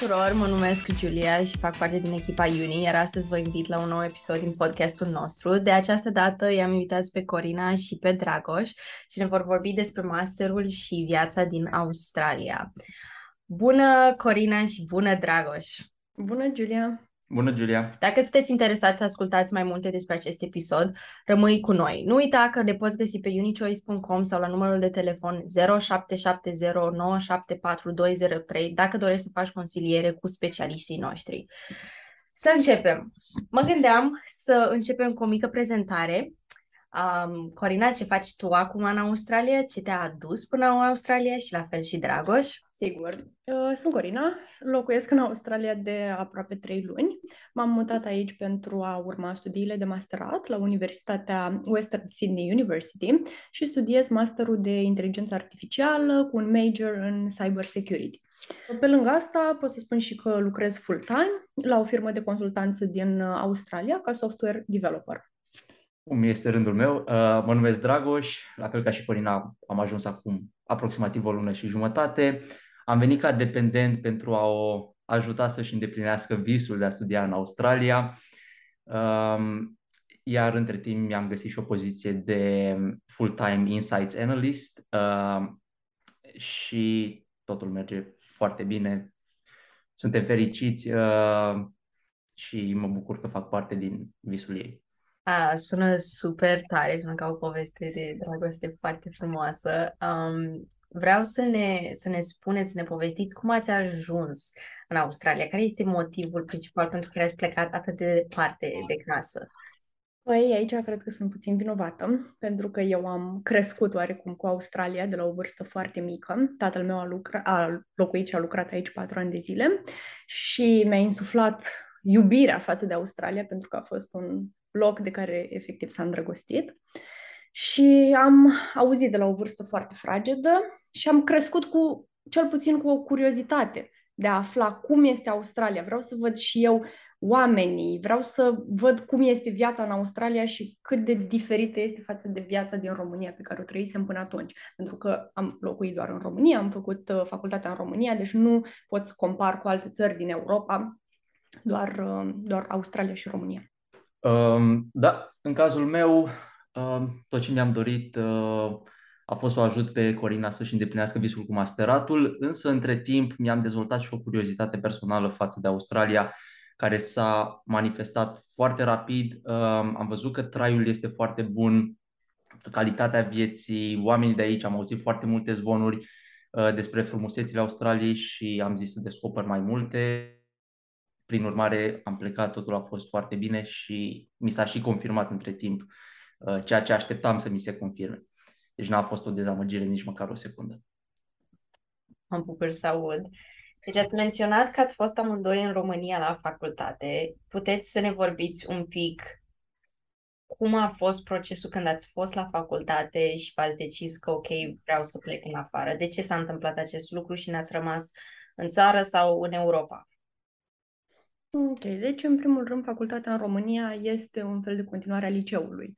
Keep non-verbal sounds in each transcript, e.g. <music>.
tuturor, mă numesc Julia și fac parte din echipa Uni, iar astăzi vă invit la un nou episod din podcastul nostru. De această dată i-am invitat pe Corina și pe Dragoș și ne vor vorbi despre masterul și viața din Australia. Bună Corina și bună Dragoș! Bună Julia! Bună, Julia! Dacă sunteți interesați să ascultați mai multe despre acest episod, rămâi cu noi. Nu uita că le poți găsi pe unichoice.com sau la numărul de telefon 0770974203 dacă dorești să faci consiliere cu specialiștii noștri. Să începem. Mă gândeam să începem cu o mică prezentare Um, Corina, ce faci tu acum în Australia? Ce te-a adus până în Australia și la fel și Dragoș? Sigur. Uh, sunt Corina, locuiesc în Australia de aproape trei luni. M-am mutat aici pentru a urma studiile de masterat la Universitatea Western Sydney University și studiez masterul de inteligență artificială cu un major în cyber security. Pe lângă asta, pot să spun și că lucrez full-time la o firmă de consultanță din Australia ca software developer. Cum este rândul meu? Uh, mă numesc Dragoș, la fel ca și Corina, am ajuns acum aproximativ o lună și jumătate. Am venit ca dependent pentru a o ajuta să-și îndeplinească visul de a studia în Australia. Um, iar între timp mi-am găsit și o poziție de full-time Insights Analyst um, și totul merge foarte bine. Suntem fericiți uh, și mă bucur că fac parte din visul ei. A, sună super tare, sună ca o poveste de dragoste foarte frumoasă. Um, vreau să ne, să ne spuneți, să ne povestiți cum ați ajuns în Australia. Care este motivul principal pentru care ați plecat atât de departe de casă? Păi aici cred că sunt puțin vinovată, pentru că eu am crescut oarecum cu Australia de la o vârstă foarte mică. Tatăl meu a, lucra, a locuit și a lucrat aici patru ani de zile și mi-a insuflat iubirea față de Australia, pentru că a fost un loc de care efectiv s-a îndrăgostit. Și am auzit de la o vârstă foarte fragedă și am crescut cu, cel puțin cu o curiozitate de a afla cum este Australia. Vreau să văd și eu oamenii, vreau să văd cum este viața în Australia și cât de diferită este față de viața din România pe care o trăisem până atunci. Pentru că am locuit doar în România, am făcut uh, facultatea în România, deci nu pot să compar cu alte țări din Europa, doar, uh, doar Australia și România. Um, da, în cazul meu, um, tot ce mi-am dorit uh, a fost să o ajut pe Corina să-și îndeplinească visul cu masteratul, însă între timp mi-am dezvoltat și o curiozitate personală față de Australia, care s-a manifestat foarte rapid. Um, am văzut că traiul este foarte bun, calitatea vieții, oamenii de aici, am auzit foarte multe zvonuri uh, despre frumusețile Australiei și am zis să descoper mai multe prin urmare, am plecat, totul a fost foarte bine și mi s-a și confirmat între timp uh, ceea ce așteptam să mi se confirme. Deci n-a fost o dezamăgire nici măcar o secundă. Am bucur să aud. Deci ați menționat că ați fost amândoi în România la facultate. Puteți să ne vorbiți un pic cum a fost procesul când ați fost la facultate și v-ați decis că ok, vreau să plec în afară? De ce s-a întâmplat acest lucru și ne-ați rămas în țară sau în Europa? Ok, deci în primul rând facultatea în România este un fel de continuare a liceului.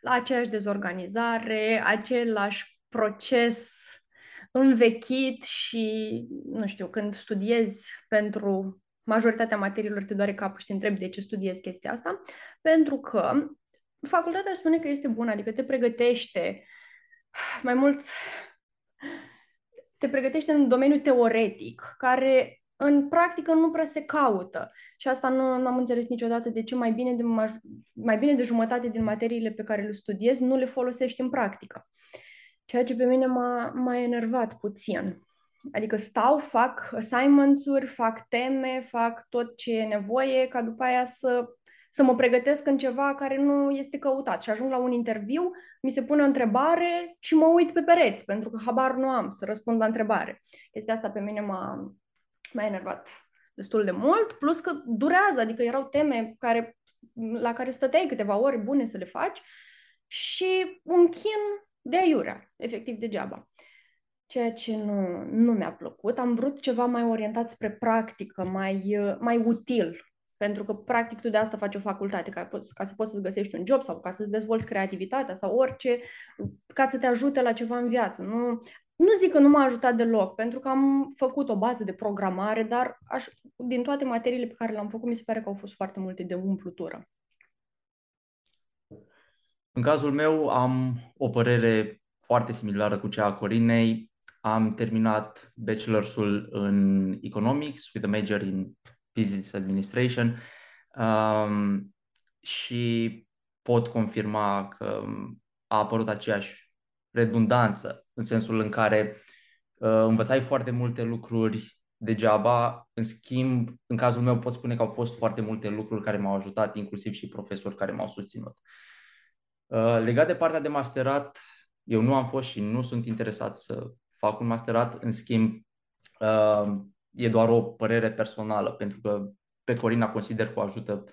La aceeași dezorganizare, același proces învechit și, nu știu, când studiezi pentru majoritatea materiilor te doare capul și te întrebi de ce studiezi chestia asta, pentru că facultatea spune că este bună, adică te pregătește mai mult te pregătește în domeniul teoretic, care în practică nu prea se caută. Și asta nu, nu am înțeles niciodată de ce mai bine de, mai bine de jumătate din materiile pe care le studiez nu le folosești în practică. Ceea ce pe mine m-a, m-a enervat puțin. Adică stau, fac assignments-uri, fac teme, fac tot ce e nevoie ca după aia să, să mă pregătesc în ceva care nu este căutat. Și ajung la un interviu, mi se pune o întrebare și mă uit pe pereți, pentru că habar nu am să răspund la întrebare. Chestia asta pe mine m-a, m-a enervat destul de mult, plus că durează, adică erau teme care, la care stăteai câteva ore bune să le faci și un chin de aiurea, efectiv degeaba. Ceea ce nu, nu mi-a plăcut. Am vrut ceva mai orientat spre practică, mai, mai util. Pentru că, practic, tu de asta faci o facultate, ca, ca să poți să-ți găsești un job sau ca să-ți dezvolți creativitatea sau orice, ca să te ajute la ceva în viață. Nu nu zic că nu m-a ajutat deloc, pentru că am făcut o bază de programare, dar aș, din toate materiile pe care le-am făcut, mi se pare că au fost foarte multe de umplutură. În cazul meu am o părere foarte similară cu cea a Corinei. Am terminat bachelorsul în Economics with a major in Business Administration um, și pot confirma că a apărut aceeași redundanță în sensul în care uh, învățai foarte multe lucruri degeaba, în schimb, în cazul meu pot spune că au fost foarte multe lucruri care m-au ajutat, inclusiv și profesori care m-au susținut. Uh, legat de partea de masterat, eu nu am fost și nu sunt interesat să fac un masterat, în schimb, uh, e doar o părere personală, pentru că pe Corina consider că o ajută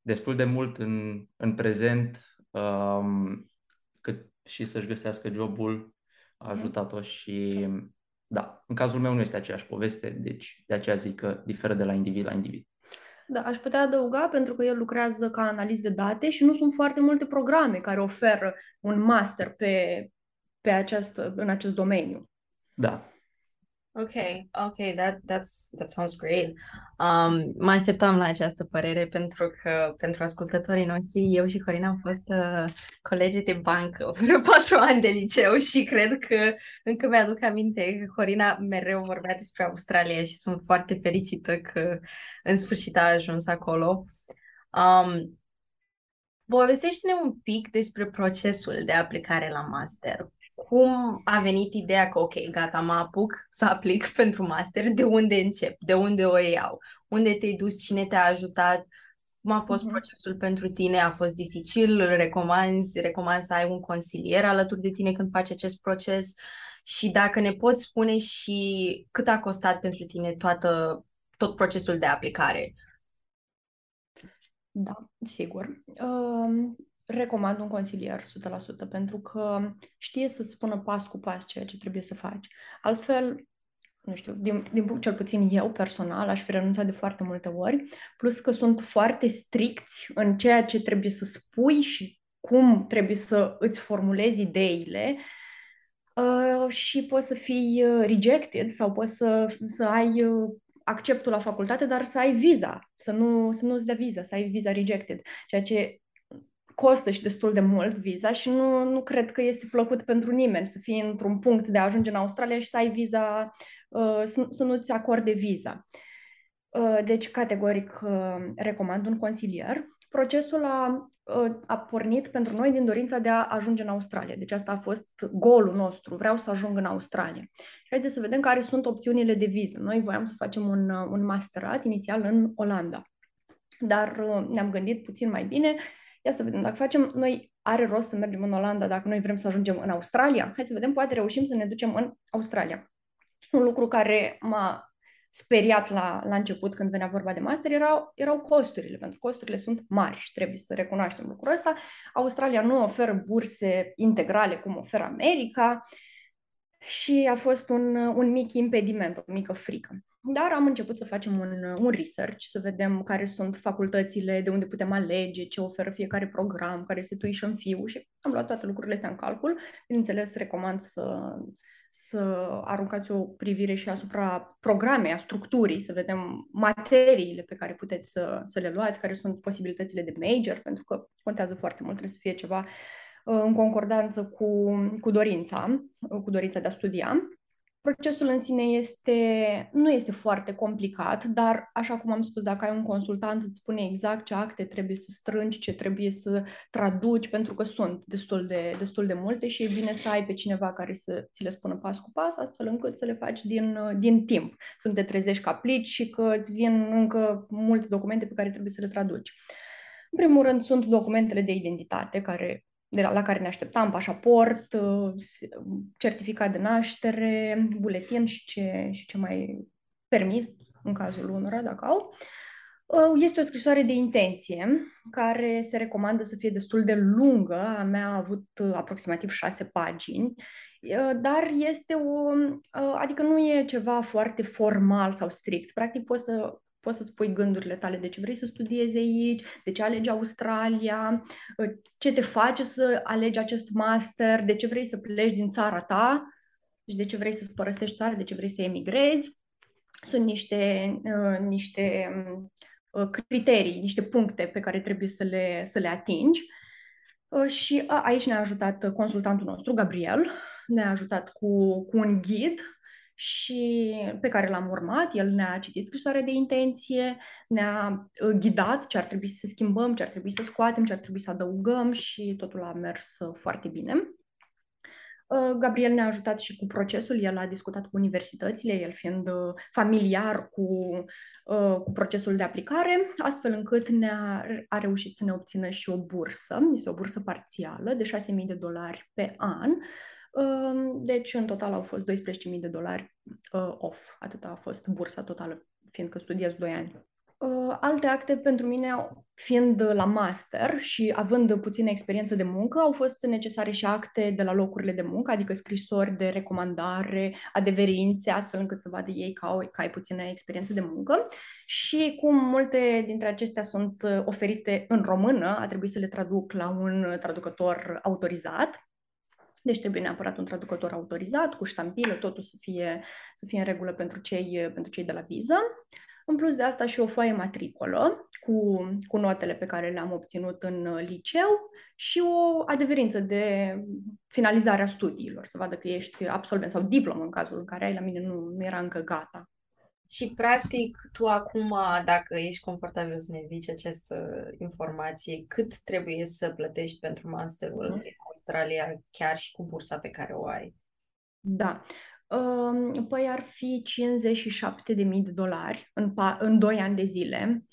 destul de mult în, în prezent, um, cât și să-și găsească jobul, a ajutat-o și da, în cazul meu nu este aceeași poveste, deci de aceea zic că diferă de la individ la individ. Da, aș putea adăuga pentru că el lucrează ca analist de date și nu sunt foarte multe programe care oferă un master pe, pe această, în acest domeniu. Da. Ok, ok, that, that's, that sounds great. Um, mă așteptam la această părere pentru că pentru ascultătorii noștri, eu și Corina am fost uh, colegi de bancă <laughs> vreo patru ani de liceu și cred că încă mi-aduc aminte că Corina mereu vorbea despre Australia și sunt foarte fericită că în sfârșit a ajuns acolo. Um, povestește-ne un pic despre procesul de aplicare la master cum a venit ideea că, ok, gata, mă apuc să aplic <laughs> pentru master, de unde încep, de unde o iau, unde te-ai dus, cine te-a ajutat, cum a fost uh-huh. procesul pentru tine, a fost dificil, îl recomanzi, recomanzi să ai un consilier alături de tine când faci acest proces? Și dacă ne poți spune și cât a costat pentru tine toată, tot procesul de aplicare. Da, sigur. Uh, recomand un consilier 100% pentru că știe să-ți spună pas cu pas ceea ce trebuie să faci. Altfel, nu știu, din, din cel puțin eu personal aș fi renunțat de foarte multe ori, plus că sunt foarte stricți în ceea ce trebuie să spui și cum trebuie să îți formulezi ideile uh, și poți să fii uh, rejected sau poți să, să ai uh, acceptul la facultate, dar să ai viza, să nu, să nu-ți dea viza, să ai viza rejected, ceea ce costă și destul de mult viza și nu, nu cred că este plăcut pentru nimeni să fii într-un punct de a ajunge în Australia și să ai viza, uh, să, să nu-ți acorde viza. Uh, deci, categoric, uh, recomand un consilier. Procesul a, uh, a pornit pentru noi din dorința de a ajunge în Australia. Deci asta a fost golul nostru. Vreau să ajung în Australia. Haideți să vedem care sunt opțiunile de viză. Noi voiam să facem un, uh, un masterat inițial în Olanda. Dar uh, ne-am gândit puțin mai bine Ia să vedem, dacă facem, noi are rost să mergem în Olanda dacă noi vrem să ajungem în Australia? Hai să vedem, poate reușim să ne ducem în Australia. Un lucru care m-a speriat la, la început când venea vorba de master erau, erau costurile, pentru că costurile sunt mari și trebuie să recunoaștem lucrul ăsta. Australia nu oferă burse integrale cum oferă America și a fost un, un mic impediment, o mică frică. Dar am început să facem un, un research, să vedem care sunt facultățile, de unde putem alege, ce oferă fiecare program, care este tuition fee și am luat toate lucrurile astea în calcul. Bineînțeles, recomand să, să aruncați o privire și asupra programei, a structurii, să vedem materiile pe care puteți să, să le luați, care sunt posibilitățile de major, pentru că contează foarte mult, trebuie să fie ceva uh, în concordanță cu, cu dorința, cu dorința de a studia. Procesul în sine este, nu este foarte complicat, dar, așa cum am spus, dacă ai un consultant, îți spune exact ce acte trebuie să strângi, ce trebuie să traduci, pentru că sunt destul de, destul de multe și e bine să ai pe cineva care să ți le spună pas cu pas, astfel încât să le faci din, din timp. Să nu te trezești că aplici și că îți vin încă multe documente pe care trebuie să le traduci. În primul rând sunt documentele de identitate care de la, la care ne așteptam, pașaport, uh, certificat de naștere, buletin și ce, și ce mai permis în cazul unora, dacă au. Uh, este o scrisoare de intenție care se recomandă să fie destul de lungă. A mea a avut uh, aproximativ șase pagini, dar este o. adică nu e ceva foarte formal sau strict. Practic poți să poți să spui gândurile tale, de ce vrei să studiezi aici, de ce alegi Australia, ce te face să alegi acest master, de ce vrei să pleci din țara ta. și de ce vrei să-ți părăsești țara, de ce vrei să emigrezi. Sunt niște, uh, niște uh, criterii, niște puncte pe care trebuie să le, să le atingi. Uh, și aici ne-a ajutat consultantul nostru, Gabriel, ne-a ajutat cu, cu un ghid și pe care l-am urmat. El ne-a citit scrisoarea de intenție, ne-a uh, ghidat ce ar trebui să schimbăm, ce ar trebui să scoatem, ce ar trebui să adăugăm și totul a mers uh, foarte bine. Uh, Gabriel ne-a ajutat și cu procesul, el a discutat cu universitățile, el fiind familiar cu, cu procesul de aplicare, astfel încât ne-a a reușit să ne obțină și o bursă, este o bursă parțială de 6.000 de dolari pe an, deci, în total au fost 12.000 de dolari uh, off. Atâta a fost bursa totală, fiindcă studiez 2 ani. Uh, alte acte pentru mine, fiind la master și având puțină experiență de muncă, au fost necesare și acte de la locurile de muncă, adică scrisori de recomandare, adeverințe, astfel încât să vadă ei că, au, că ai puțină experiență de muncă. Și cum multe dintre acestea sunt oferite în română, a trebuit să le traduc la un traducător autorizat. Deci trebuie neapărat un traducător autorizat, cu ștampilă, totul să fie, să fie în regulă pentru cei, pentru cei de la viză. În plus de asta și o foaie matricolă cu, cu notele pe care le-am obținut în liceu și o adeverință de finalizare a studiilor, să vadă că ești absolvent sau diplomă în cazul în care ai la mine nu, nu era încă gata. Și, practic, tu acum, dacă ești confortabil să ne zici această informație, cât trebuie să plătești pentru masterul mm. în Australia, chiar și cu bursa pe care o ai? Da. Păi ar fi 57.000 de dolari în, pa- în 2 ani de zile.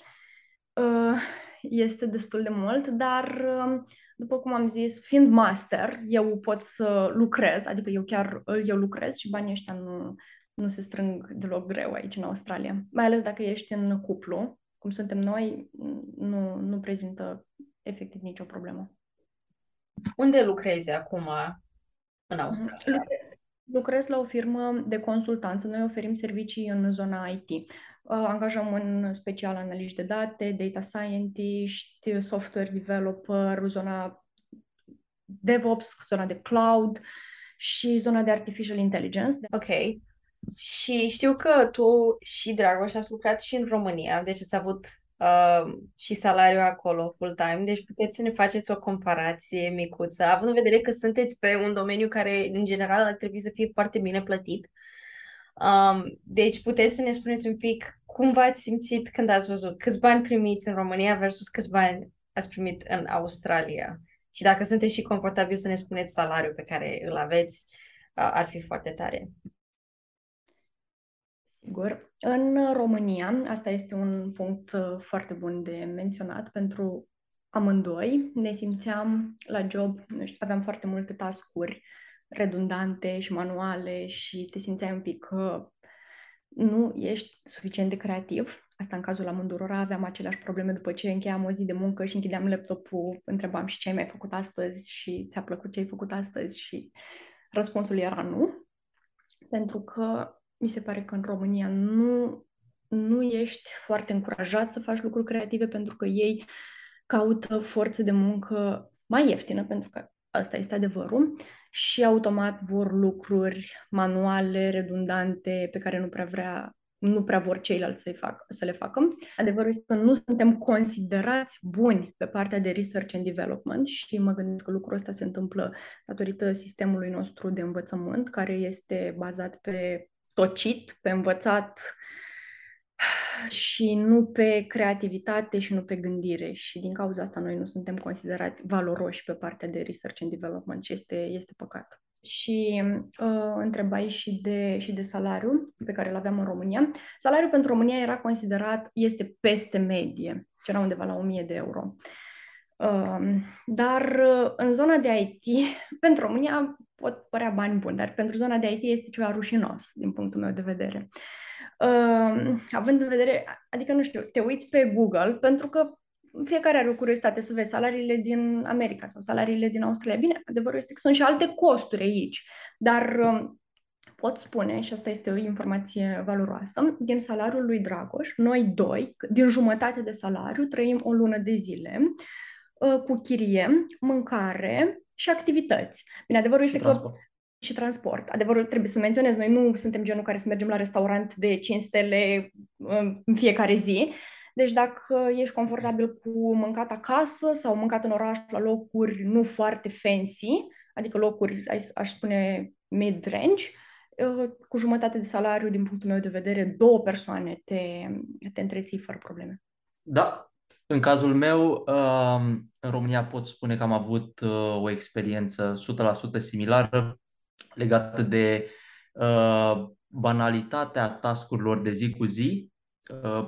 Este destul de mult, dar după cum am zis, fiind master, eu pot să lucrez, adică eu chiar eu lucrez și banii ăștia nu, nu se strâng deloc greu aici în Australia. Mai ales dacă ești în cuplu, cum suntem noi, nu, nu prezintă efectiv nicio problemă. Unde lucrezi acum în Australia? Lucrez la o firmă de consultanță. Noi oferim servicii în zona IT. Uh, angajăm în special analiști de date, data scientist, software developer, zona DevOps, zona de cloud și zona de artificial intelligence. Ok. Și știu că tu și Dragoș ați lucrat și în România, deci ați avut uh, și salariul acolo full-time, deci puteți să ne faceți o comparație micuță, având în vedere că sunteți pe un domeniu care, în general, ar trebui să fie foarte bine plătit. Um, deci puteți să ne spuneți un pic cum v-ați simțit când ați văzut câți bani primiți în România versus câți bani ați primit în Australia. Și dacă sunteți și confortabil să ne spuneți salariul pe care îl aveți, uh, ar fi foarte tare. Sigur. În România, asta este un punct uh, foarte bun de menționat pentru amândoi. Ne simțeam la job, nu știu, aveam foarte multe tascuri redundante și manuale și te simțeai un pic că nu ești suficient de creativ. Asta în cazul amândurora aveam aceleași probleme după ce încheiam o zi de muncă și închideam laptopul, întrebam și ce ai mai făcut astăzi și ți-a plăcut ce ai făcut astăzi și răspunsul era nu. Pentru că mi se pare că în România nu, nu ești foarte încurajat să faci lucruri creative pentru că ei caută forță de muncă mai ieftină, pentru că asta este adevărul, și automat vor lucruri manuale, redundante, pe care nu prea vrea nu prea vor ceilalți să, fac, să le facă. Adevărul este că nu suntem considerați buni pe partea de research and development și mă gândesc că lucrul ăsta se întâmplă datorită sistemului nostru de învățământ, care este bazat pe tocit, pe învățat și nu pe creativitate și nu pe gândire. Și din cauza asta noi nu suntem considerați valoroși pe partea de research and development și este, este păcat. Și uh, întrebai și de, și de salariu pe care îl aveam în România. Salariul pentru România era considerat, este peste medie, ce era undeva la 1000 de euro. Uh, dar uh, în zona de IT, <laughs> pentru România pot părea bani buni, dar pentru zona de IT este ceva rușinos, din punctul meu de vedere. Uh, având în vedere, adică nu știu, te uiți pe Google, pentru că fiecare are o curiozitate să vezi salariile din America sau salariile din Australia. Bine, adevărul este că sunt și alte costuri aici, dar uh, pot spune, și asta este o informație valoroasă, din salariul lui Dragoș, noi doi, din jumătate de salariu, trăim o lună de zile uh, cu chirie, mâncare, și activități. Bine, adevărul și este transport. că și transport. Adevărul trebuie să menționez, noi nu suntem genul care să mergem la restaurant de 5 stele în fiecare zi, deci dacă ești confortabil cu mâncat acasă sau mâncat în oraș la locuri nu foarte fancy, adică locuri, aș spune mid-range, uh, cu jumătate de salariu, din punctul meu de vedere, două persoane te, te întreții fără probleme. Da, în cazul meu, um, în România pot spune că am avut uh, o experiență 100% similară legată de uh, banalitatea tascurilor de zi cu zi.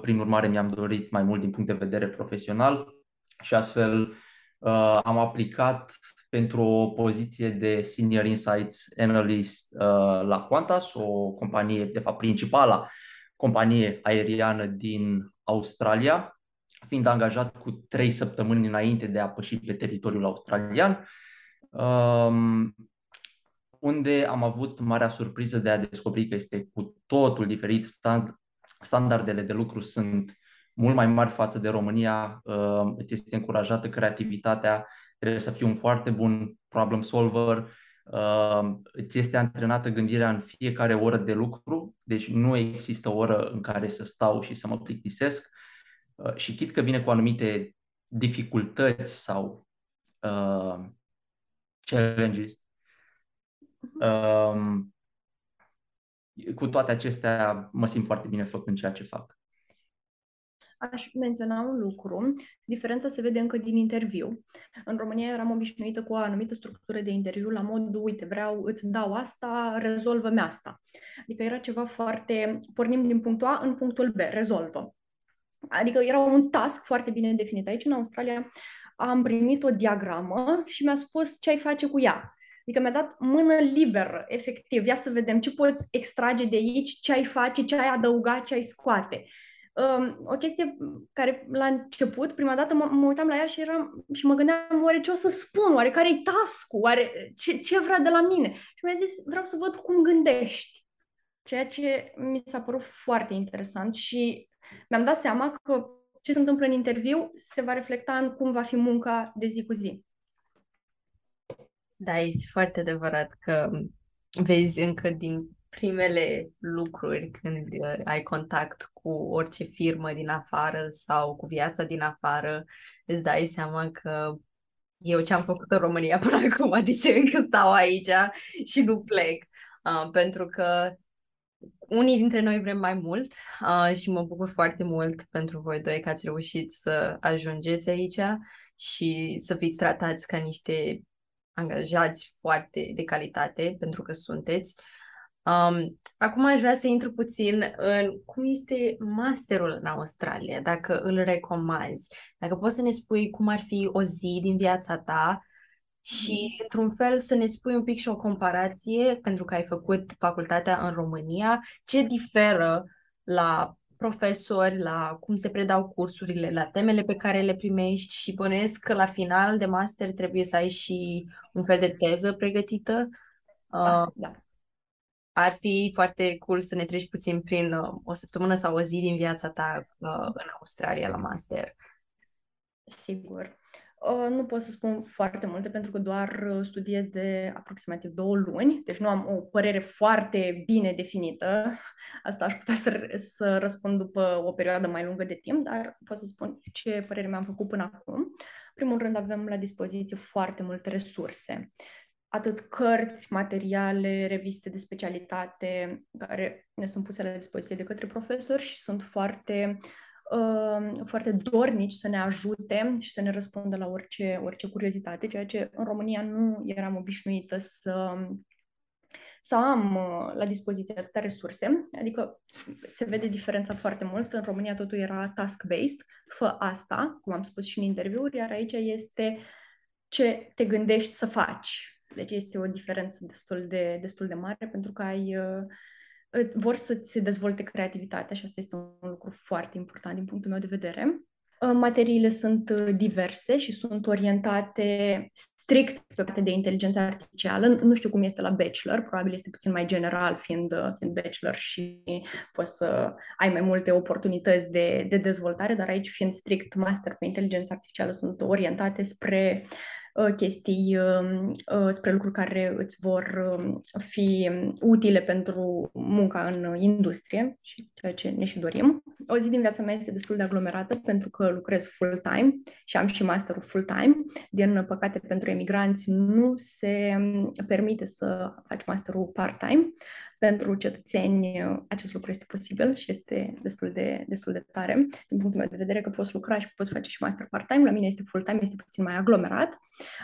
Prin urmare, mi-am dorit mai mult din punct de vedere profesional și astfel am aplicat pentru o poziție de Senior Insights Analyst uh, la Qantas, o companie, de fapt, principala companie aeriană din Australia, fiind angajat cu trei săptămâni înainte de a păși pe teritoriul australian, um, unde am avut marea surpriză de a descoperi că este cu totul diferit. Stand, standardele de lucru sunt mult mai mari față de România, uh, îți este încurajată creativitatea, trebuie să fii un foarte bun problem solver, uh, îți este antrenată gândirea în fiecare oră de lucru, deci nu există o oră în care să stau și să mă plictisesc. uh, și chit că vine cu anumite dificultăți sau uh, challenges, uh, cu toate acestea mă simt foarte bine făcând ceea ce fac aș menționa un lucru. Diferența se vede încă din interviu. În România eram obișnuită cu o anumită structură de interviu la modul, uite, vreau, îți dau asta, rezolvă-mi asta. Adică era ceva foarte, pornim din punctul A în punctul B, rezolvă. Adică era un task foarte bine definit. Aici, în Australia, am primit o diagramă și mi-a spus ce ai face cu ea. Adică mi-a dat mână liberă, efectiv. Ia să vedem ce poți extrage de aici, ce ai face, ce ai adăuga, ce ai scoate um, o chestie care la început, prima dată mă, mă uitam la ea și, eram, și mă gândeam oare ce o să spun, oare care-i task oare ce, ce vrea de la mine. Și mi-a zis, vreau să văd cum gândești. Ceea ce mi s-a părut foarte interesant și mi-am dat seama că ce se întâmplă în interviu se va reflecta în cum va fi munca de zi cu zi. Da, este foarte adevărat că vezi încă din primele lucruri când uh, ai contact cu orice firmă din afară sau cu viața din afară, îți dai seama că eu ce am făcut în România până <laughs> acum, de ce încă stau aici și nu plec. Uh, pentru că unii dintre noi vrem mai mult uh, și mă bucur foarte mult pentru voi doi că ați reușit să ajungeți aici și să fiți tratați ca niște angajați foarte de calitate, pentru că sunteți. Um, acum aș vrea să intru puțin în cum este masterul în Australia, dacă îl recomanzi, dacă poți să ne spui cum ar fi o zi din viața ta și, mm-hmm. într-un fel, să ne spui un pic și o comparație, pentru că ai făcut facultatea în România, ce diferă la profesori, la cum se predau cursurile, la temele pe care le primești și bănuiesc că la final de master trebuie să ai și un fel de teză pregătită. Da, uh, da ar fi foarte cool să ne treci puțin prin uh, o săptămână sau o zi din viața ta uh, în Australia la master. Sigur. Uh, nu pot să spun foarte multe pentru că doar uh, studiez de aproximativ două luni, deci nu am o părere foarte bine definită. <laughs> Asta aș putea să, să răspund după o perioadă mai lungă de timp, dar pot să spun ce părere mi-am făcut până acum. În primul rând avem la dispoziție foarte multe resurse atât cărți, materiale, reviste de specialitate care ne sunt puse la dispoziție de către profesori și sunt foarte, uh, foarte dornici să ne ajute și să ne răspundă la orice, orice curiozitate, ceea ce în România nu eram obișnuită să, să am uh, la dispoziție atâtea resurse, adică se vede diferența foarte mult. În România totul era task-based, fă asta, cum am spus și în interviuri, iar aici este ce te gândești să faci deci este o diferență destul de, destul de mare pentru că ai, uh, vor să-ți dezvolte creativitatea și asta este un lucru foarte important din punctul meu de vedere. Uh, materiile sunt uh, diverse și sunt orientate strict pe partea de inteligență artificială. Nu știu cum este la bachelor, probabil este puțin mai general fiind, fiind bachelor și poți să ai mai multe oportunități de, de dezvoltare, dar aici fiind strict master pe inteligență artificială sunt orientate spre uh, chestii uh, uh, spre lucruri care îți vor um, fi utile pentru munca în industrie și ceea ce ne și dorim. O zi din viața mea este destul de aglomerată pentru că lucrez full-time și am și masterul full-time. Din păcate, pentru emigranți nu se um, permite să faci masterul part-time pentru cetățeni acest lucru este posibil și este destul de, destul de tare. Din punctul meu de vedere că poți lucra și poți face și master part-time. La mine este full-time, este puțin mai aglomerat.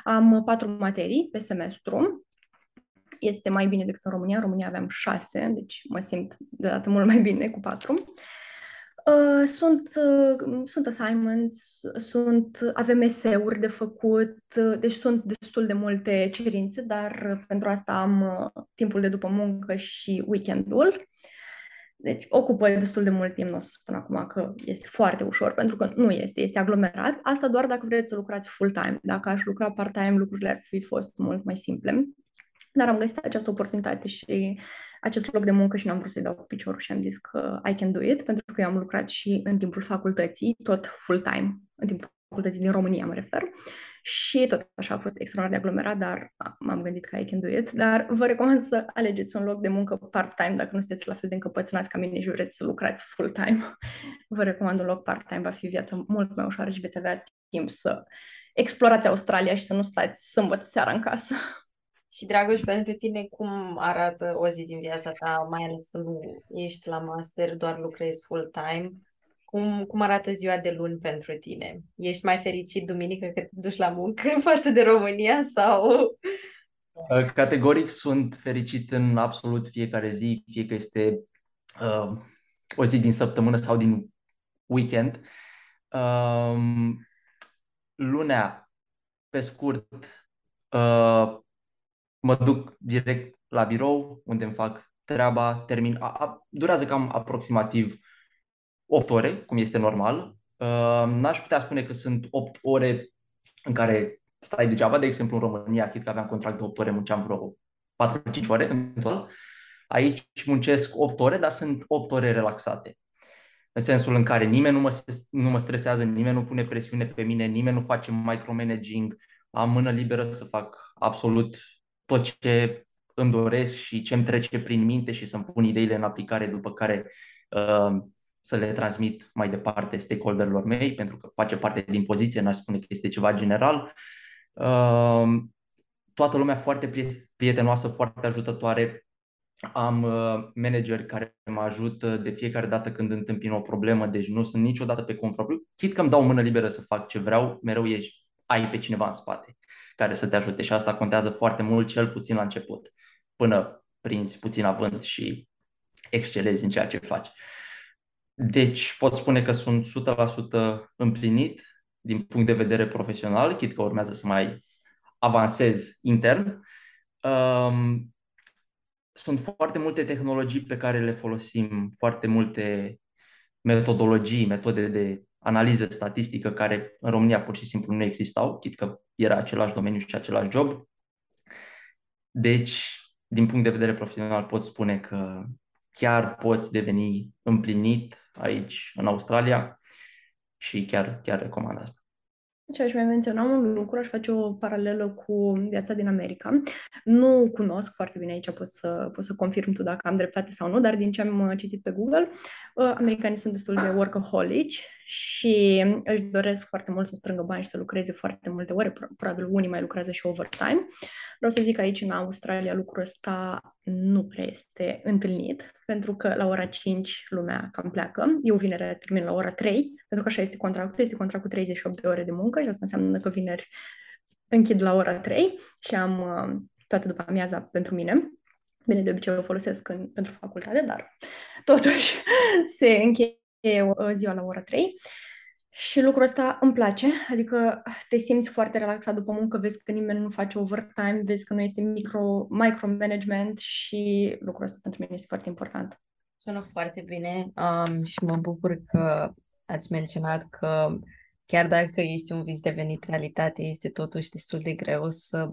Am patru materii pe semestru. Este mai bine decât în România. În România aveam șase, deci mă simt deodată mult mai bine cu patru. Uh, sunt, uh, sunt assignments, sunt, avem eseuri de făcut, uh, deci sunt destul de multe cerințe, dar pentru asta am uh, timpul de după muncă și weekendul. Deci ocupă destul de mult timp, nu o să spun acum că este foarte ușor, pentru că nu este, este aglomerat. Asta doar dacă vreți să lucrați full-time. Dacă aș lucra part-time, lucrurile ar fi fost mult mai simple. Dar am găsit această oportunitate și acest loc de muncă și n-am vrut să-i dau cu piciorul și am zis că I can do it, pentru că eu am lucrat și în timpul facultății, tot full-time, în timpul facultății din România, mă refer. Și tot așa a fost extraordinar de aglomerat, dar m-am gândit că I can do it. Dar vă recomand să alegeți un loc de muncă part-time dacă nu sunteți la fel de încăpățânați ca mine și vreți să lucrați full-time. Vă recomand un loc part-time, va fi viața mult mai ușoară și veți avea timp să explorați Australia și să nu stați sâmbătă seara în casă. Și, Dragoș, pentru tine, cum arată o zi din viața ta, mai ales când nu ești la master, doar lucrezi full-time? Cum, cum arată ziua de luni pentru tine? Ești mai fericit duminică că te duci la muncă <laughs> față de România sau... Uh, categoric sunt fericit în absolut fiecare zi, fie că este uh, o zi din săptămână sau din weekend. Uh, lunea, pe scurt, uh, mă duc direct la birou, unde îmi fac treaba, termin. A, a, durează cam aproximativ 8 ore, cum este normal. Uh, n-aș putea spune că sunt 8 ore în care stai degeaba. De exemplu, în România, chit că aveam contract de 8 ore, munceam vreo 4-5 ore în total. Aici muncesc 8 ore, dar sunt 8 ore relaxate. În sensul în care nimeni nu mă, nu mă stresează, nimeni nu pune presiune pe mine, nimeni nu face micromanaging, am mână liberă să fac absolut tot ce îmi doresc și ce îmi trece prin minte și să-mi pun ideile în aplicare, după care uh, să le transmit mai departe stakeholderilor mei, pentru că face parte din poziție, n-aș spune că este ceva general. Uh, toată lumea foarte prietenoasă, foarte ajutătoare. Am uh, manageri care mă ajută de fiecare dată când întâmpin o problemă, deci nu sunt niciodată pe cont propriu. Chit că îmi dau mână liberă să fac ce vreau, mereu ești, ai pe cineva în spate care să te ajute și asta contează foarte mult, cel puțin la început, până prinzi puțin avânt și excelezi în ceea ce faci. Deci pot spune că sunt 100% împlinit din punct de vedere profesional, chit că urmează să mai avansez intern. Um, sunt foarte multe tehnologii pe care le folosim, foarte multe metodologii, metode de analiză statistică care în România pur și simplu nu existau, chit că era același domeniu și același job. Deci, din punct de vedere profesional, pot spune că chiar poți deveni împlinit aici, în Australia și chiar, chiar recomand asta. Și aș mai menționa un lucru, aș face o paralelă cu viața din America. Nu cunosc foarte bine aici, pot să, pot să confirm tu dacă am dreptate sau nu, dar din ce am citit pe Google, uh, americanii sunt destul de workaholici și își doresc foarte mult să strângă bani și să lucreze foarte multe ore, probabil unii mai lucrează și overtime. Vreau să zic că aici în Australia lucrul ăsta nu prea este întâlnit, pentru că la ora 5 lumea cam pleacă. Eu vineri termin la ora 3, pentru că așa este contractul, este contract cu 38 de ore de muncă și asta înseamnă că vineri închid la ora 3 și am uh, toată după amiaza pentru mine. Bine, de obicei o folosesc în, pentru facultate, dar totuși <laughs> se încheie ziua la ora 3. Și lucrul ăsta îmi place, adică te simți foarte relaxat după muncă, vezi că nimeni nu face overtime, vezi că nu este micro, micromanagement și lucrul ăsta pentru mine este foarte important. Sună foarte bine um, și mă bucur că ați menționat că chiar dacă este un vis devenit realitate, este totuși destul de greu să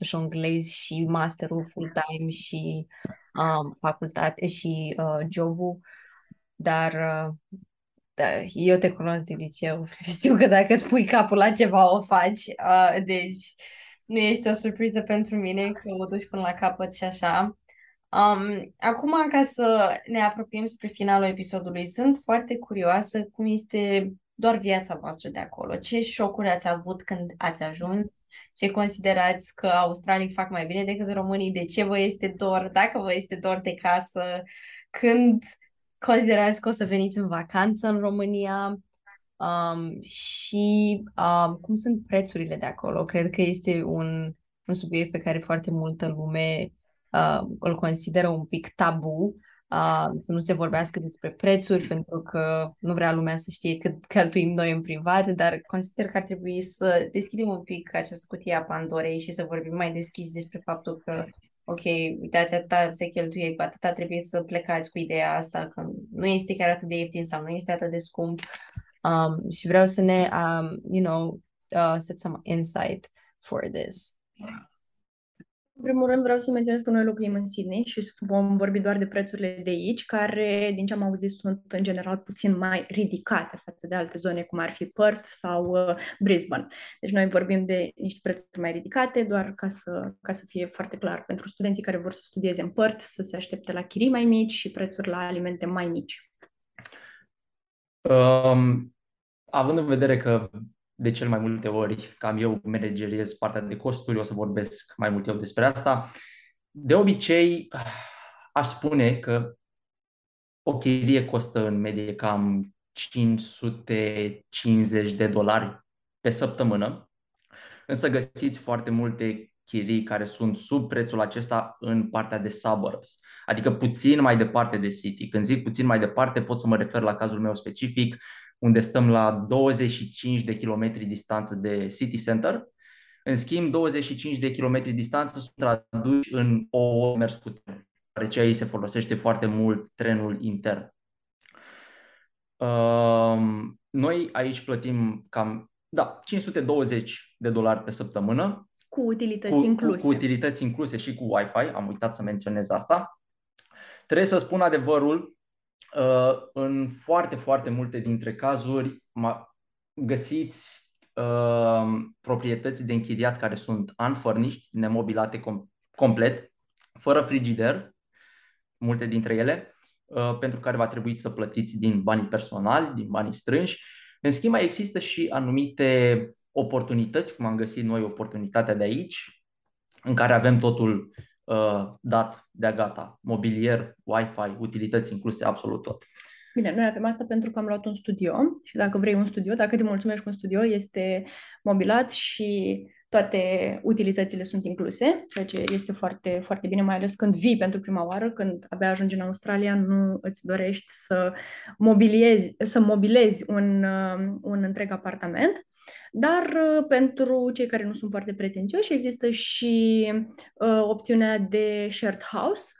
jonglezi și masterul full-time și um, facultate și uh, jobul, dar uh, da, eu te cunosc de liceu. <laughs> Știu că dacă spui capul la ceva, o faci. Uh, deci, nu este o surpriză pentru mine că o duci până la capăt și așa. Um, acum, ca să ne apropiem spre finalul episodului, sunt foarte curioasă cum este doar viața voastră de acolo. Ce șocuri ați avut când ați ajuns? Ce considerați că australii fac mai bine decât românii? De ce vă este dor? Dacă vă este dor de casă? Când considerați că o să veniți în vacanță în România? Um, și um, cum sunt prețurile de acolo? Cred că este un, un subiect pe care foarte multă lume uh, îl consideră un pic tabu, uh, să nu se vorbească despre prețuri, pentru că nu vrea lumea să știe cât cheltuim noi în privat, dar consider că ar trebui să deschidem un pic această cutie a Pandorei și să vorbim mai deschis despre faptul că ok, uitați, atâta se cheltuie, cu atâta trebuie să plecați cu ideea asta, că nu este chiar atât de ieftin sau nu este atât de scump. Um, și vreau să ne, um, you know, uh, set some insight for this. În primul rând vreau să menționez că noi locuim în Sydney și vom vorbi doar de prețurile de aici, care, din ce am auzit, sunt în general puțin mai ridicate față de alte zone, cum ar fi Perth sau uh, Brisbane. Deci noi vorbim de niște prețuri mai ridicate, doar ca să, ca să fie foarte clar pentru studenții care vor să studieze în Perth, să se aștepte la chirii mai mici și prețuri la alimente mai mici. Um, având în vedere că de cel mai multe ori cam eu manageriez partea de costuri, o să vorbesc mai mult eu despre asta. De obicei, aș spune că o chirie costă în medie cam 550 de dolari pe săptămână, însă găsiți foarte multe chirii care sunt sub prețul acesta în partea de suburbs, adică puțin mai departe de city. Când zic puțin mai departe, pot să mă refer la cazul meu specific, unde stăm la 25 de kilometri distanță de city center. În schimb, 25 de kilometri distanță sunt traduși în o oră mers cu tren, deoarece aici se folosește foarte mult trenul intern. Um, noi aici plătim cam da, 520 de dolari pe săptămână. Cu utilități cu, incluse. Cu, cu utilități incluse și cu Wi-Fi, am uitat să menționez asta. Trebuie să spun adevărul, Uh, în foarte, foarte multe dintre cazuri găsiți uh, proprietăți de închiriat care sunt unfurnished, nemobilate com- complet, fără frigider, multe dintre ele, uh, pentru care va trebui să plătiți din banii personali, din banii strânși. În schimb, mai există și anumite oportunități, cum am găsit noi oportunitatea de aici, în care avem totul uh, dat de-a gata, mobilier, Wi-Fi, utilități incluse, absolut tot. Bine, noi avem asta pentru că am luat un studio și dacă vrei un studio, dacă te mulțumești cu un studio, este mobilat și toate utilitățile sunt incluse, ceea ce este foarte, foarte bine, mai ales când vii pentru prima oară, când abia ajungi în Australia, nu îți dorești să mobiliezi, să mobilezi un, uh, un întreg apartament. Dar uh, pentru cei care nu sunt foarte pretențioși există și uh, opțiunea de shared house,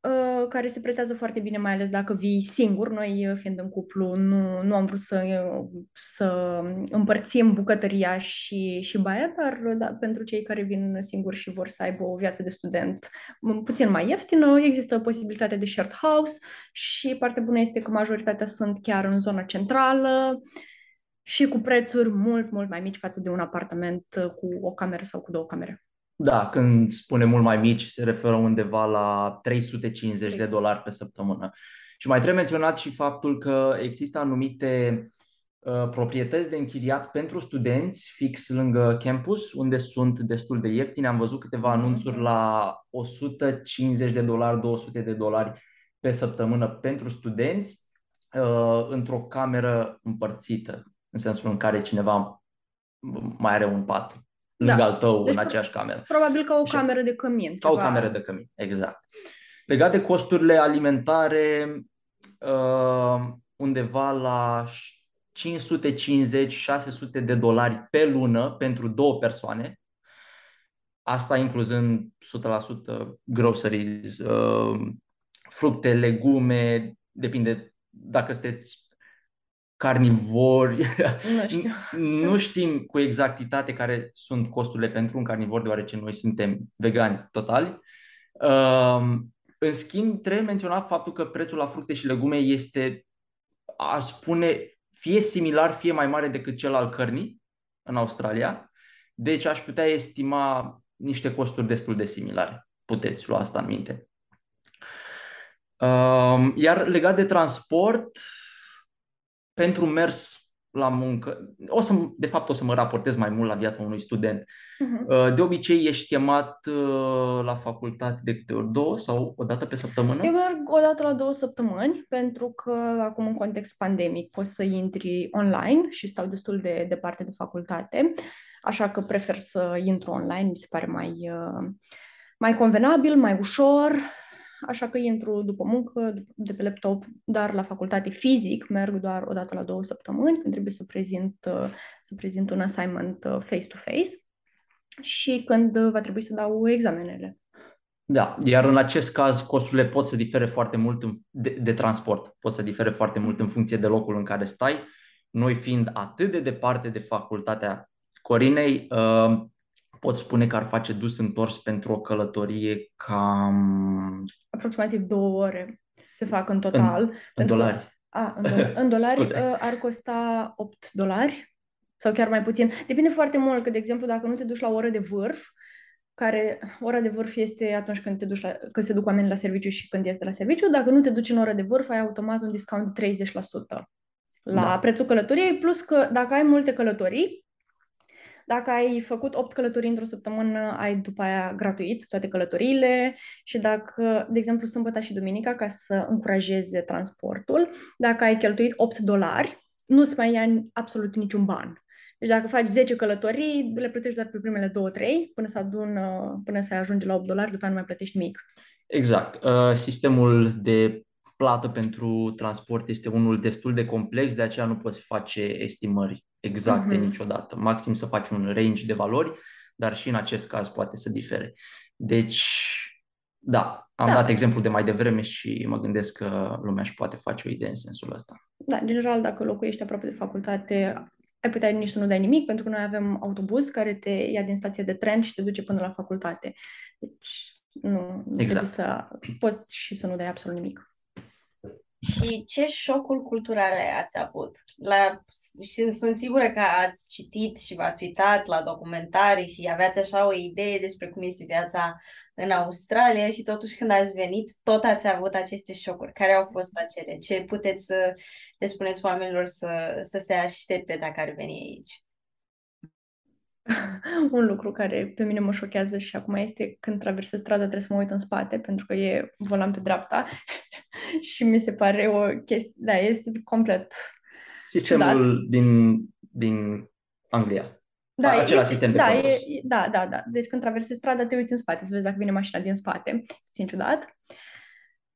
uh, care se pretează foarte bine, mai ales dacă vii singur. Noi, uh, fiind în cuplu, nu, nu am vrut să, să împărțim bucătăria și, și baia, dar da, pentru cei care vin singuri și vor să aibă o viață de student puțin mai ieftină, există posibilitatea de shared house și partea bună este că majoritatea sunt chiar în zona centrală, și cu prețuri mult, mult mai mici față de un apartament uh, cu o cameră sau cu două camere. Da, când spune mult mai mici, se referă undeva la 350 de dolari pe săptămână. Și mai trebuie menționat și faptul că există anumite uh, proprietăți de închiriat pentru studenți fix lângă campus, unde sunt destul de ieftine. Am văzut câteva mhm. anunțuri la 150 de dolari, 200 de dolari pe săptămână pentru studenți, uh, într-o cameră împărțită în sensul în care cineva mai are un pat lângă da. al tău deci, în aceeași cameră. Probabil ca o și cameră de cămin. Ca ceva... o cameră de cămin, exact. Legat de costurile alimentare, uh, undeva la 550-600 de dolari pe lună pentru două persoane, asta incluzând 100% groceries, uh, fructe, legume, depinde dacă sunteți carnivori. Nu, știu. <laughs> nu știm cu exactitate care sunt costurile pentru un carnivor, deoarece noi suntem vegani totali. Um, în schimb, trebuie menționat faptul că prețul la fructe și legume este, aș spune, fie similar, fie mai mare decât cel al cărnii în Australia. Deci aș putea estima niște costuri destul de similare. Puteți lua asta în minte. Um, iar legat de transport, pentru mers la muncă, o să, de fapt o să mă raportez mai mult la viața unui student. Uh-huh. De obicei ești chemat uh, la facultate de câte ori? Două sau o dată pe săptămână? Eu merg o dată la două săptămâni, pentru că acum în context pandemic poți să intri online și stau destul de departe de facultate, așa că prefer să intru online, mi se pare mai, uh, mai convenabil, mai ușor, așa că intru după muncă, de pe laptop, dar la facultate fizic merg doar o dată la două săptămâni, când trebuie să prezint, uh, să prezint un assignment uh, face-to-face și când va trebui să dau examenele. Da, iar în acest caz costurile pot să difere foarte mult de, de transport, pot să difere foarte mult în funcție de locul în care stai. Noi fiind atât de departe de facultatea Corinei, uh, pot spune că ar face dus întors pentru o călătorie cam... Aproximativ două ore se fac în total. În, în dolari. A, în, do- în <laughs> dolari uh, ar costa 8 dolari sau chiar mai puțin. Depinde foarte mult, că, de exemplu, dacă nu te duci la o oră de vârf, care ora de vârf este atunci când, te duci la, când se duc oamenii la serviciu și când este la serviciu. Dacă nu te duci în oră de vârf, ai automat un discount de 30% la da. prețul călătoriei, plus că dacă ai multe călătorii, dacă ai făcut 8 călătorii într-o săptămână, ai după aia gratuit toate călătoriile și dacă, de exemplu, sâmbătă și duminica, ca să încurajeze transportul, dacă ai cheltuit 8 dolari, nu-ți mai ia absolut niciun ban. Deci dacă faci 10 călătorii, le plătești doar pe primele 2-3 până să adună, până să ajungi la 8 dolari, după aia nu mai plătești nimic. Exact. Uh, sistemul de plată pentru transport este unul destul de complex, de aceea nu poți face estimări exacte uh-huh. niciodată. Maxim să faci un range de valori, dar și în acest caz poate să difere. Deci, da, am da. dat exemplu de mai devreme și mă gândesc că lumea își poate face o idee în sensul ăsta. Da, în general, dacă locuiești aproape de facultate, ai putea nici să nu dai nimic, pentru că noi avem autobuz care te ia din stația de tren și te duce până la facultate. Deci, nu, exact. trebuie să poți și să nu dai absolut nimic. Și ce șocuri culturale ați avut? La, și sunt sigură că ați citit și v-ați uitat la documentarii și aveați așa o idee despre cum este viața în Australia și totuși când ați venit, tot ați avut aceste șocuri. Care au fost acele? Ce puteți să le spuneți oamenilor să, să se aștepte dacă ar veni aici? <laughs> un lucru care pe mine mă șochează și acum este când traversez strada trebuie să mă uit în spate pentru că e volan pe dreapta <laughs> și mi se pare o chestie, da, este complet Sistemul ciudat. din, din Anglia. Da, Acela este, sistem de da, e, da, da, da. Deci când traversezi strada te uiți în spate să vezi dacă vine mașina din spate. Puțin ciudat.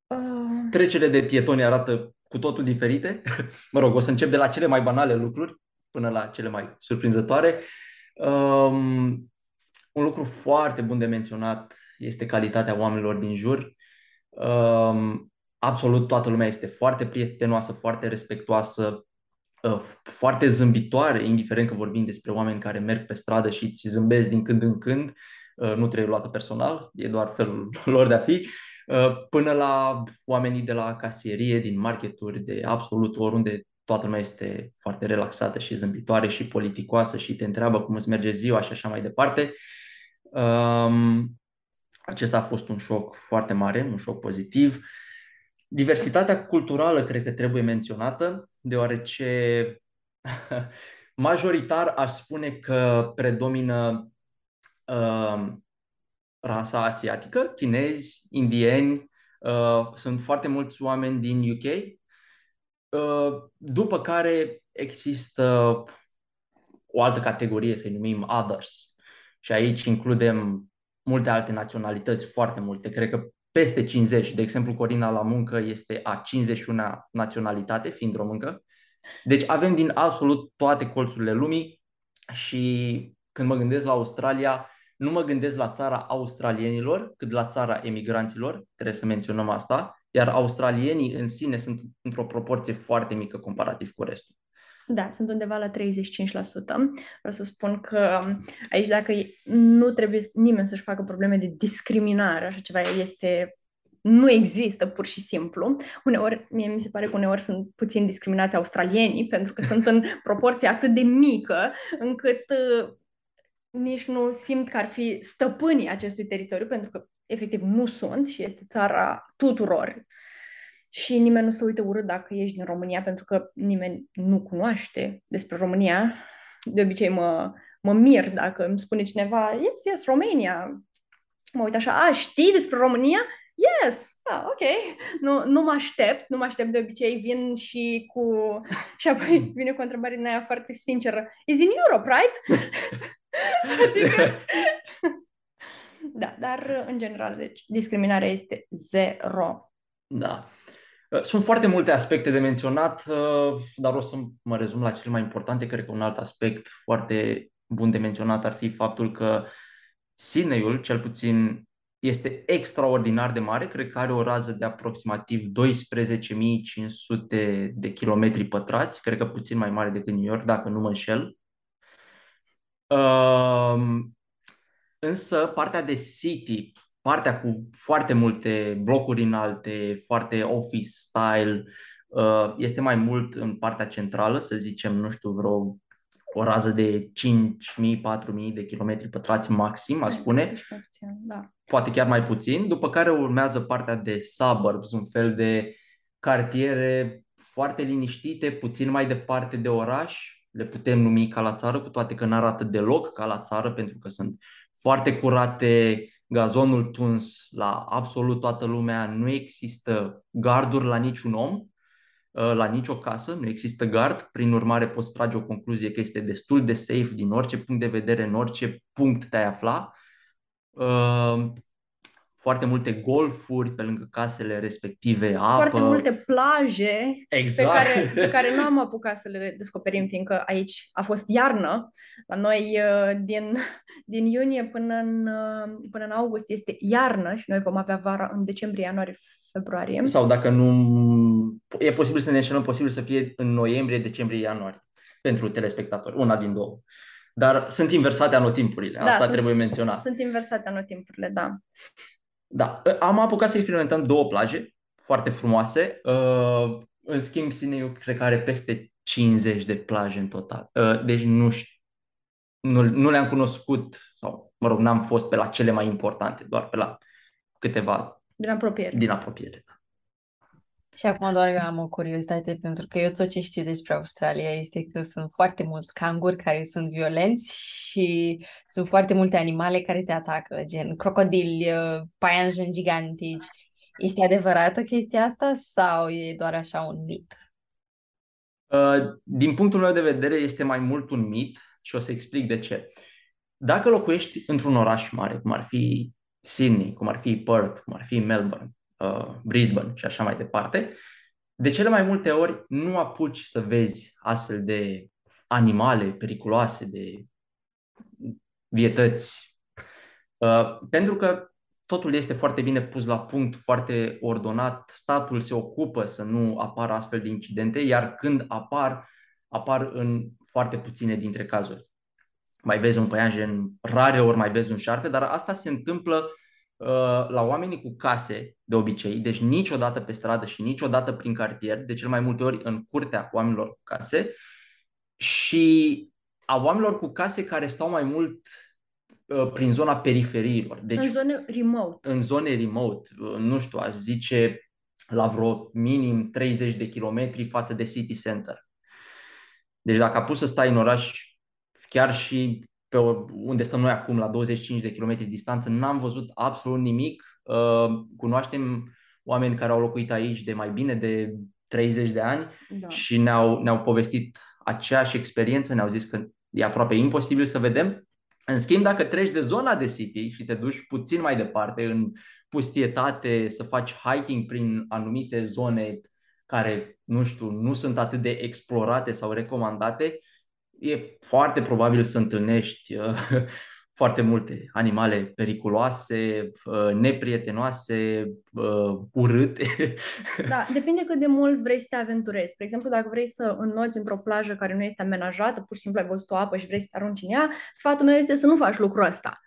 Uh... Trecele de pietoni arată cu totul diferite. <laughs> mă rog, o să încep de la cele mai banale lucruri până la cele mai surprinzătoare. Uh, Um, un lucru foarte bun de menționat este calitatea oamenilor din jur. Um, absolut toată lumea este foarte prietenoasă, foarte respectoasă, uh, foarte zâmbitoare, indiferent că vorbim despre oameni care merg pe stradă și îți zâmbesc din când în când. Uh, nu trebuie luată personal, e doar felul <laughs> lor de a fi uh, până la oamenii de la casierie, din marketuri, de absolut oriunde toată lumea este foarte relaxată și zâmbitoare și politicoasă și te întreabă cum îți merge ziua și așa mai departe. Um, acesta a fost un șoc foarte mare, un șoc pozitiv. Diversitatea culturală cred că trebuie menționată, deoarece <laughs> majoritar aș spune că predomină uh, rasa asiatică, chinezi, indieni, uh, sunt foarte mulți oameni din UK Uh, după care există o altă categorie, să-i numim others. Și aici includem multe alte naționalități, foarte multe, cred că peste 50. De exemplu, Corina la muncă este a 51 naționalitate, fiind româncă. Deci avem din absolut toate colțurile lumii și când mă gândesc la Australia, nu mă gândesc la țara australienilor, cât la țara emigranților, trebuie să menționăm asta, iar australienii în sine sunt într-o proporție foarte mică comparativ cu restul. Da, sunt undeva la 35%. Vreau să spun că um, aici dacă nu trebuie nimeni să-și facă probleme de discriminare, așa ceva este nu există pur și simplu. Uneori, mie mi se pare că uneori sunt puțin discriminați australienii pentru că sunt în <laughs> proporție atât de mică încât uh, nici nu simt că ar fi stăpânii acestui teritoriu, pentru că efectiv nu sunt și este țara tuturor. Și nimeni nu se uită urât dacă ești din România, pentru că nimeni nu cunoaște despre România. De obicei mă, mă mir dacă îmi spune cineva, yes, yes, România. Mă uit așa, a, știi despre România? Yes, ah, ok. Nu, nu mă aștept, nu mă aștept de obicei, vin și cu... Și apoi vine cu o întrebare din aia foarte sinceră. Is in Europe, right? <laughs> adică... da, dar în general, deci discriminarea este zero. Da. Sunt foarte multe aspecte de menționat, dar o să mă rezum la cele mai importante. Cred că un alt aspect foarte bun de menționat ar fi faptul că Sydney-ul, cel puțin este extraordinar de mare, cred că are o rază de aproximativ 12.500 de kilometri pătrați, cred că puțin mai mare decât New York, dacă nu mă înșel. Uh, însă partea de city, partea cu foarte multe blocuri înalte, foarte office style, uh, este mai mult în partea centrală, să zicem, nu știu, vreo o rază de 5.000-4.000 de kilometri pătrați maxim, aș spune. Da. Poate chiar mai puțin. După care urmează partea de suburbs, un fel de cartiere foarte liniștite, puțin mai departe de oraș. Le putem numi ca la țară, cu toate că nu arată deloc ca la țară, pentru că sunt foarte curate, gazonul tuns la absolut toată lumea, nu există garduri la niciun om Uh, la nicio casă, nu există gard, prin urmare poți trage o concluzie că este destul de safe din orice punct de vedere, în orice punct te-ai afla. Uh, foarte multe golfuri pe lângă casele respective, apă. Foarte multe plaje exact. pe, care, pe care nu am apucat să le descoperim, fiindcă aici a fost iarnă. La noi uh, din, din iunie până în, până în august este iarnă și noi vom avea vara în decembrie, ianuarie, februarie. Sau dacă nu, e posibil să ne înșelăm, posibil să fie în noiembrie, decembrie, ianuarie, pentru telespectatori, una din două. Dar sunt inversate anotimpurile, da, asta sunt, trebuie menționat. Sunt inversate anotimpurile, da. Da, am apucat să experimentăm două plaje foarte frumoase. Uh, în schimb, Sineiu cred că are peste 50 de plaje în total. Uh, deci nu știu nu, nu le-am cunoscut sau, mă rog, n-am fost pe la cele mai importante, doar pe la câteva din apropiere. Din apropiere, da. Și acum doar eu am o curiozitate, pentru că eu tot ce știu despre Australia este că sunt foarte mulți canguri care sunt violenți și sunt foarte multe animale care te atacă, gen crocodili, uh, paianjeni gigantici. Este adevărată chestia asta sau e doar așa un mit? Uh, din punctul meu de vedere este mai mult un mit și o să explic de ce. Dacă locuiești într-un oraș mare, cum ar fi Sydney, cum ar fi Perth, cum ar fi Melbourne, uh, Brisbane și așa mai departe, de cele mai multe ori nu apuci să vezi astfel de animale periculoase, de vietăți, uh, pentru că totul este foarte bine pus la punct, foarte ordonat, statul se ocupă să nu apară astfel de incidente, iar când apar, apar în foarte puține dintre cazuri. Mai vezi un păianjen, rare ori mai vezi un șarpe, dar asta se întâmplă uh, la oamenii cu case de obicei, deci niciodată pe stradă și niciodată prin cartier, de cel mai multe ori în curtea oamenilor cu case și a oamenilor cu case care stau mai mult uh, prin zona periferiilor. Deci, în zone remote. În zone remote, uh, nu știu, aș zice la vreo minim 30 de kilometri față de city center. Deci dacă a pus să stai în oraș chiar și pe unde stăm noi acum, la 25 de kilometri distanță, n-am văzut absolut nimic. Uh, cunoaștem oameni care au locuit aici de mai bine de 30 de ani da. și ne-au, ne-au povestit aceeași experiență, ne-au zis că e aproape imposibil să vedem. În schimb, dacă treci de zona de city și te duci puțin mai departe în pustietate, să faci hiking prin anumite zone care, nu știu, nu sunt atât de explorate sau recomandate, e foarte probabil să întâlnești uh, <laughs> foarte multe animale periculoase, uh, neprietenoase, uh, urâte. <laughs> Da, depinde cât de mult vrei să te aventurezi. Spre exemplu, dacă vrei să înnoți într-o plajă care nu este amenajată, pur și simplu ai văzut o apă și vrei să te arunci în ea, sfatul meu este să nu faci lucrul ăsta.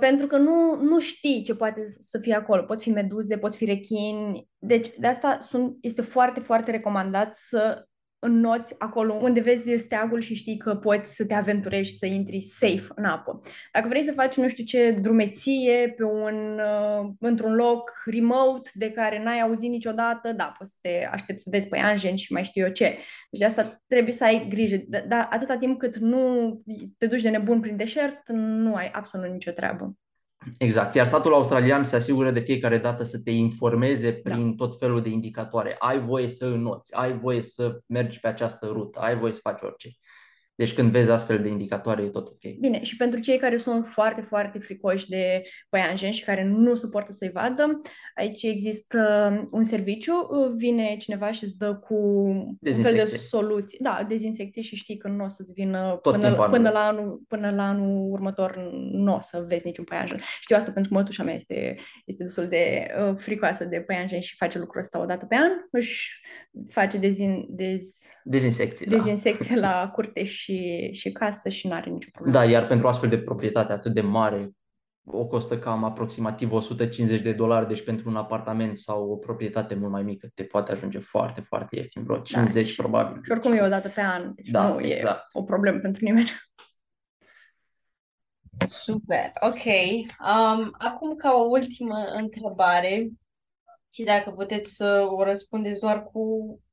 Pentru că nu, nu știi ce poate să fie acolo. Pot fi meduze, pot fi rechini. Deci, de asta sunt, este foarte, foarte recomandat să înnoți acolo unde vezi steagul și știi că poți să te aventurezi și să intri safe în apă. Dacă vrei să faci nu știu ce drumeție pe un, uh, într-un loc remote de care n-ai auzit niciodată, da, poți să te aștepți să vezi păianjeni și mai știu eu ce. Deci de asta trebuie să ai grijă. Dar atâta timp cât nu te duci de nebun prin deșert, nu ai absolut nicio treabă. Exact. Iar statul australian se asigură de fiecare dată să te informeze da. prin da. tot felul de indicatori. Ai voie să înnoți, ai voie să mergi pe această rută, ai voie să faci orice. Deci când vezi astfel de indicatoare, e tot ok. Bine, și pentru cei care sunt foarte, foarte fricoși de păianjen și care nu suportă să-i vadă, aici există un serviciu, vine cineva și îți dă cu un fel de soluții. Da, dezinsecție și știi că nu o să-ți vină tot până, până, la anul, până la anul următor nu o să vezi niciun păianjen. Știu asta pentru mătușa mea, este, este destul de uh, fricoasă de păianjen și face lucrul ăsta o dată pe an. Își face dezin, dez, dezinsecție, dezinsecție da. la curte și <laughs> și, și casă și nu are nicio problemă. Da, iar pentru astfel de proprietate atât de mare, o costă cam aproximativ 150 de dolari, deci pentru un apartament sau o proprietate mult mai mică te poate ajunge foarte, foarte ieftin, vreo 50 da, probabil. Și oricum e o dată pe an, deci da, nu exact. e o problemă pentru nimeni. Super, ok. Um, acum ca o ultimă întrebare, și dacă puteți să o răspundeți doar cu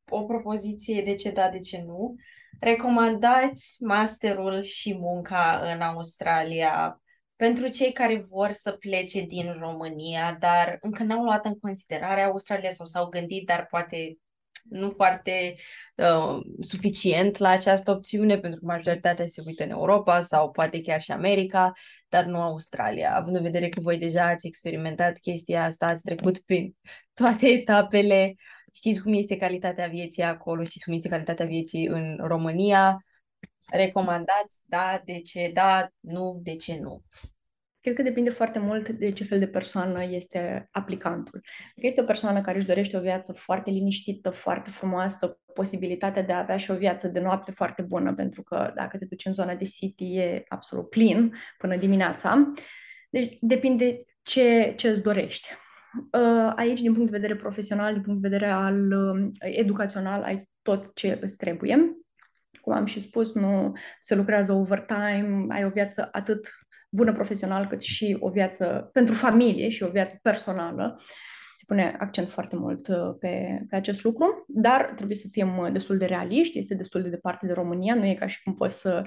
o propoziție de ce da, de ce nu. Recomandați masterul și munca în Australia pentru cei care vor să plece din România, dar încă n-au luat în considerare Australia sau s-au gândit, dar poate nu foarte uh, suficient la această opțiune, pentru că majoritatea se uită în Europa sau poate chiar și America, dar nu Australia. Având în vedere că voi deja ați experimentat chestia asta, ați trecut prin toate etapele știți cum este calitatea vieții acolo, știți cum este calitatea vieții în România, recomandați, da, de ce da, nu, de ce nu. Cred că depinde foarte mult de ce fel de persoană este aplicantul. Dacă este o persoană care își dorește o viață foarte liniștită, foarte frumoasă, posibilitatea de a avea și o viață de noapte foarte bună, pentru că dacă te duci în zona de city e absolut plin până dimineața. Deci depinde ce, ce îți dorești. Uh, aici, din punct de vedere profesional, din punct de vedere al um, educațional, ai tot ce îți trebuie. Cum am și spus, nu se lucrează overtime, ai o viață atât bună profesional, cât și o viață pentru familie și o viață personală. Se pune accent foarte mult uh, pe, pe acest lucru, dar trebuie să fim uh, destul de realiști, este destul de departe de România, nu e ca și cum poți să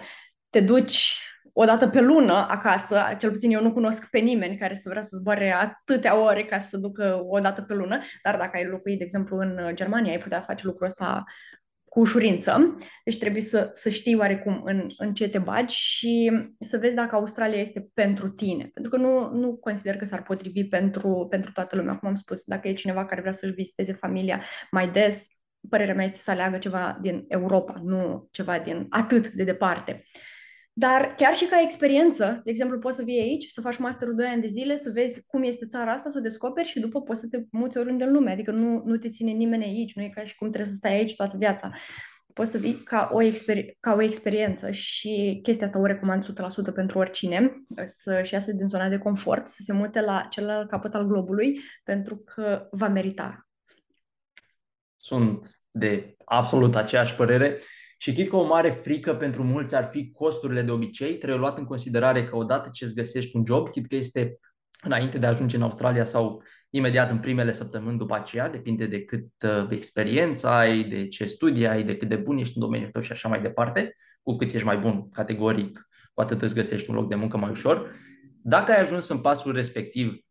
te duci o dată pe lună acasă, cel puțin eu nu cunosc pe nimeni care să vrea să zboare atâtea ore ca să ducă o dată pe lună, dar dacă ai locuit, de exemplu, în Germania, ai putea face lucrul ăsta cu ușurință. Deci trebuie să, să știi oarecum în, în ce te bagi și să vezi dacă Australia este pentru tine. Pentru că nu, nu consider că s-ar potrivi pentru, pentru toată lumea. Cum am spus, dacă e cineva care vrea să-și viziteze familia mai des, părerea mea este să aleagă ceva din Europa, nu ceva din atât de departe. Dar chiar și ca experiență, de exemplu, poți să vii aici, să faci masterul 2 ani de zile, să vezi cum este țara asta, să o descoperi și după poți să te muți oriunde în lume. Adică nu, nu te ține nimeni aici, nu e ca și cum trebuie să stai aici toată viața. Poți să vii ca o, exper- ca o experiență și chestia asta o recomand 100% pentru oricine, să-și iasă din zona de confort, să se mute la celălalt capăt al globului, pentru că va merita. Sunt de absolut aceeași părere. Și chit că o mare frică pentru mulți ar fi costurile de obicei, trebuie luat în considerare că odată ce îți găsești un job, chit că este înainte de a ajunge în Australia sau imediat în primele săptămâni după aceea, depinde de cât uh, experiență ai, de ce studii ai, de cât de bun ești în domeniul tău și așa mai departe, cu cât ești mai bun categoric, cu atât îți găsești un loc de muncă mai ușor. Dacă ai ajuns în pasul respectiv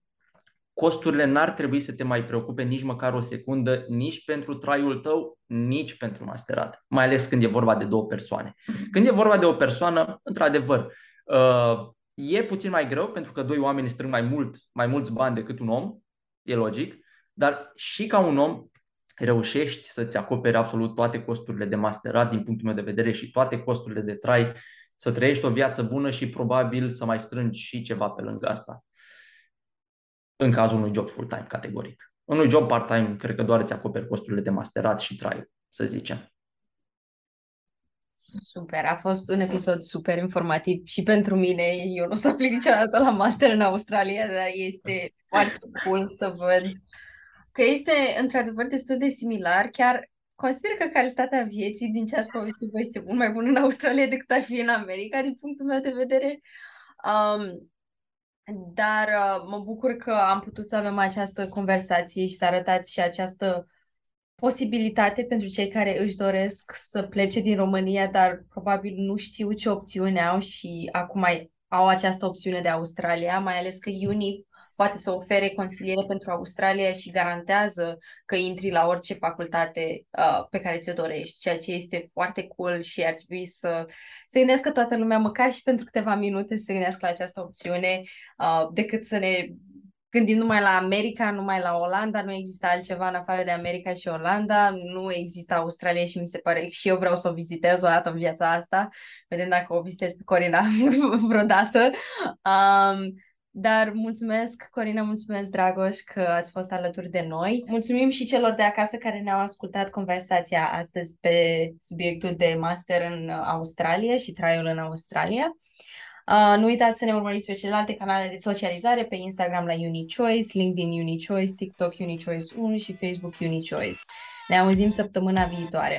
costurile n-ar trebui să te mai preocupe nici măcar o secundă, nici pentru traiul tău, nici pentru masterat, mai ales când e vorba de două persoane. Mhm. Când e vorba de o persoană, într-adevăr, uh, e puțin mai greu pentru că doi oameni strâng mai mult, mai mulți bani decât un om, e logic, dar și ca un om reușești să-ți acoperi absolut toate costurile de masterat din punctul meu de vedere și toate costurile de trai, să trăiești o viață bună și probabil să mai strângi și ceva pe lângă asta în cazul unui job full-time, categoric. Unui job part-time, cred că doar îți acoperi costurile de masterat și trai, să zicem. Super, a fost un episod super informativ și pentru mine. Eu nu o să aplic niciodată la master în Australia, dar este foarte cool să văd că este într-adevăr destul de similar. Chiar consider că calitatea vieții din ce ați povestit voi este mult mai bună în Australia decât ar fi în America, din punctul meu de vedere. Um, dar uh, mă bucur că am putut să avem această conversație și să arătați și această posibilitate pentru cei care își doresc să plece din România, dar probabil nu știu ce opțiune au și acum au această opțiune de Australia, mai ales că Uni poate să ofere consiliere pentru Australia și garantează că intri la orice facultate uh, pe care ți-o dorești, ceea ce este foarte cool și ar trebui să se gândească toată lumea, măcar și pentru câteva minute, să se gândească la această opțiune, uh, decât să ne gândim numai la America, numai la Olanda, nu există altceva în afară de America și Olanda, nu există Australia și mi se pare și eu vreau să o vizitez o dată în viața asta, vedem dacă o vizitez pe Corina <laughs> vreodată. Um, dar mulțumesc, Corina, mulțumesc, Dragoș, că ați fost alături de noi. Mulțumim și celor de acasă care ne-au ascultat conversația astăzi pe subiectul de master în Australia și traiul în Australia. Uh, nu uitați să ne urmăriți pe celelalte canale de socializare, pe Instagram la UniChoice, LinkedIn UniChoice, TikTok UniChoice 1 și Facebook UniChoice. Ne auzim săptămâna viitoare!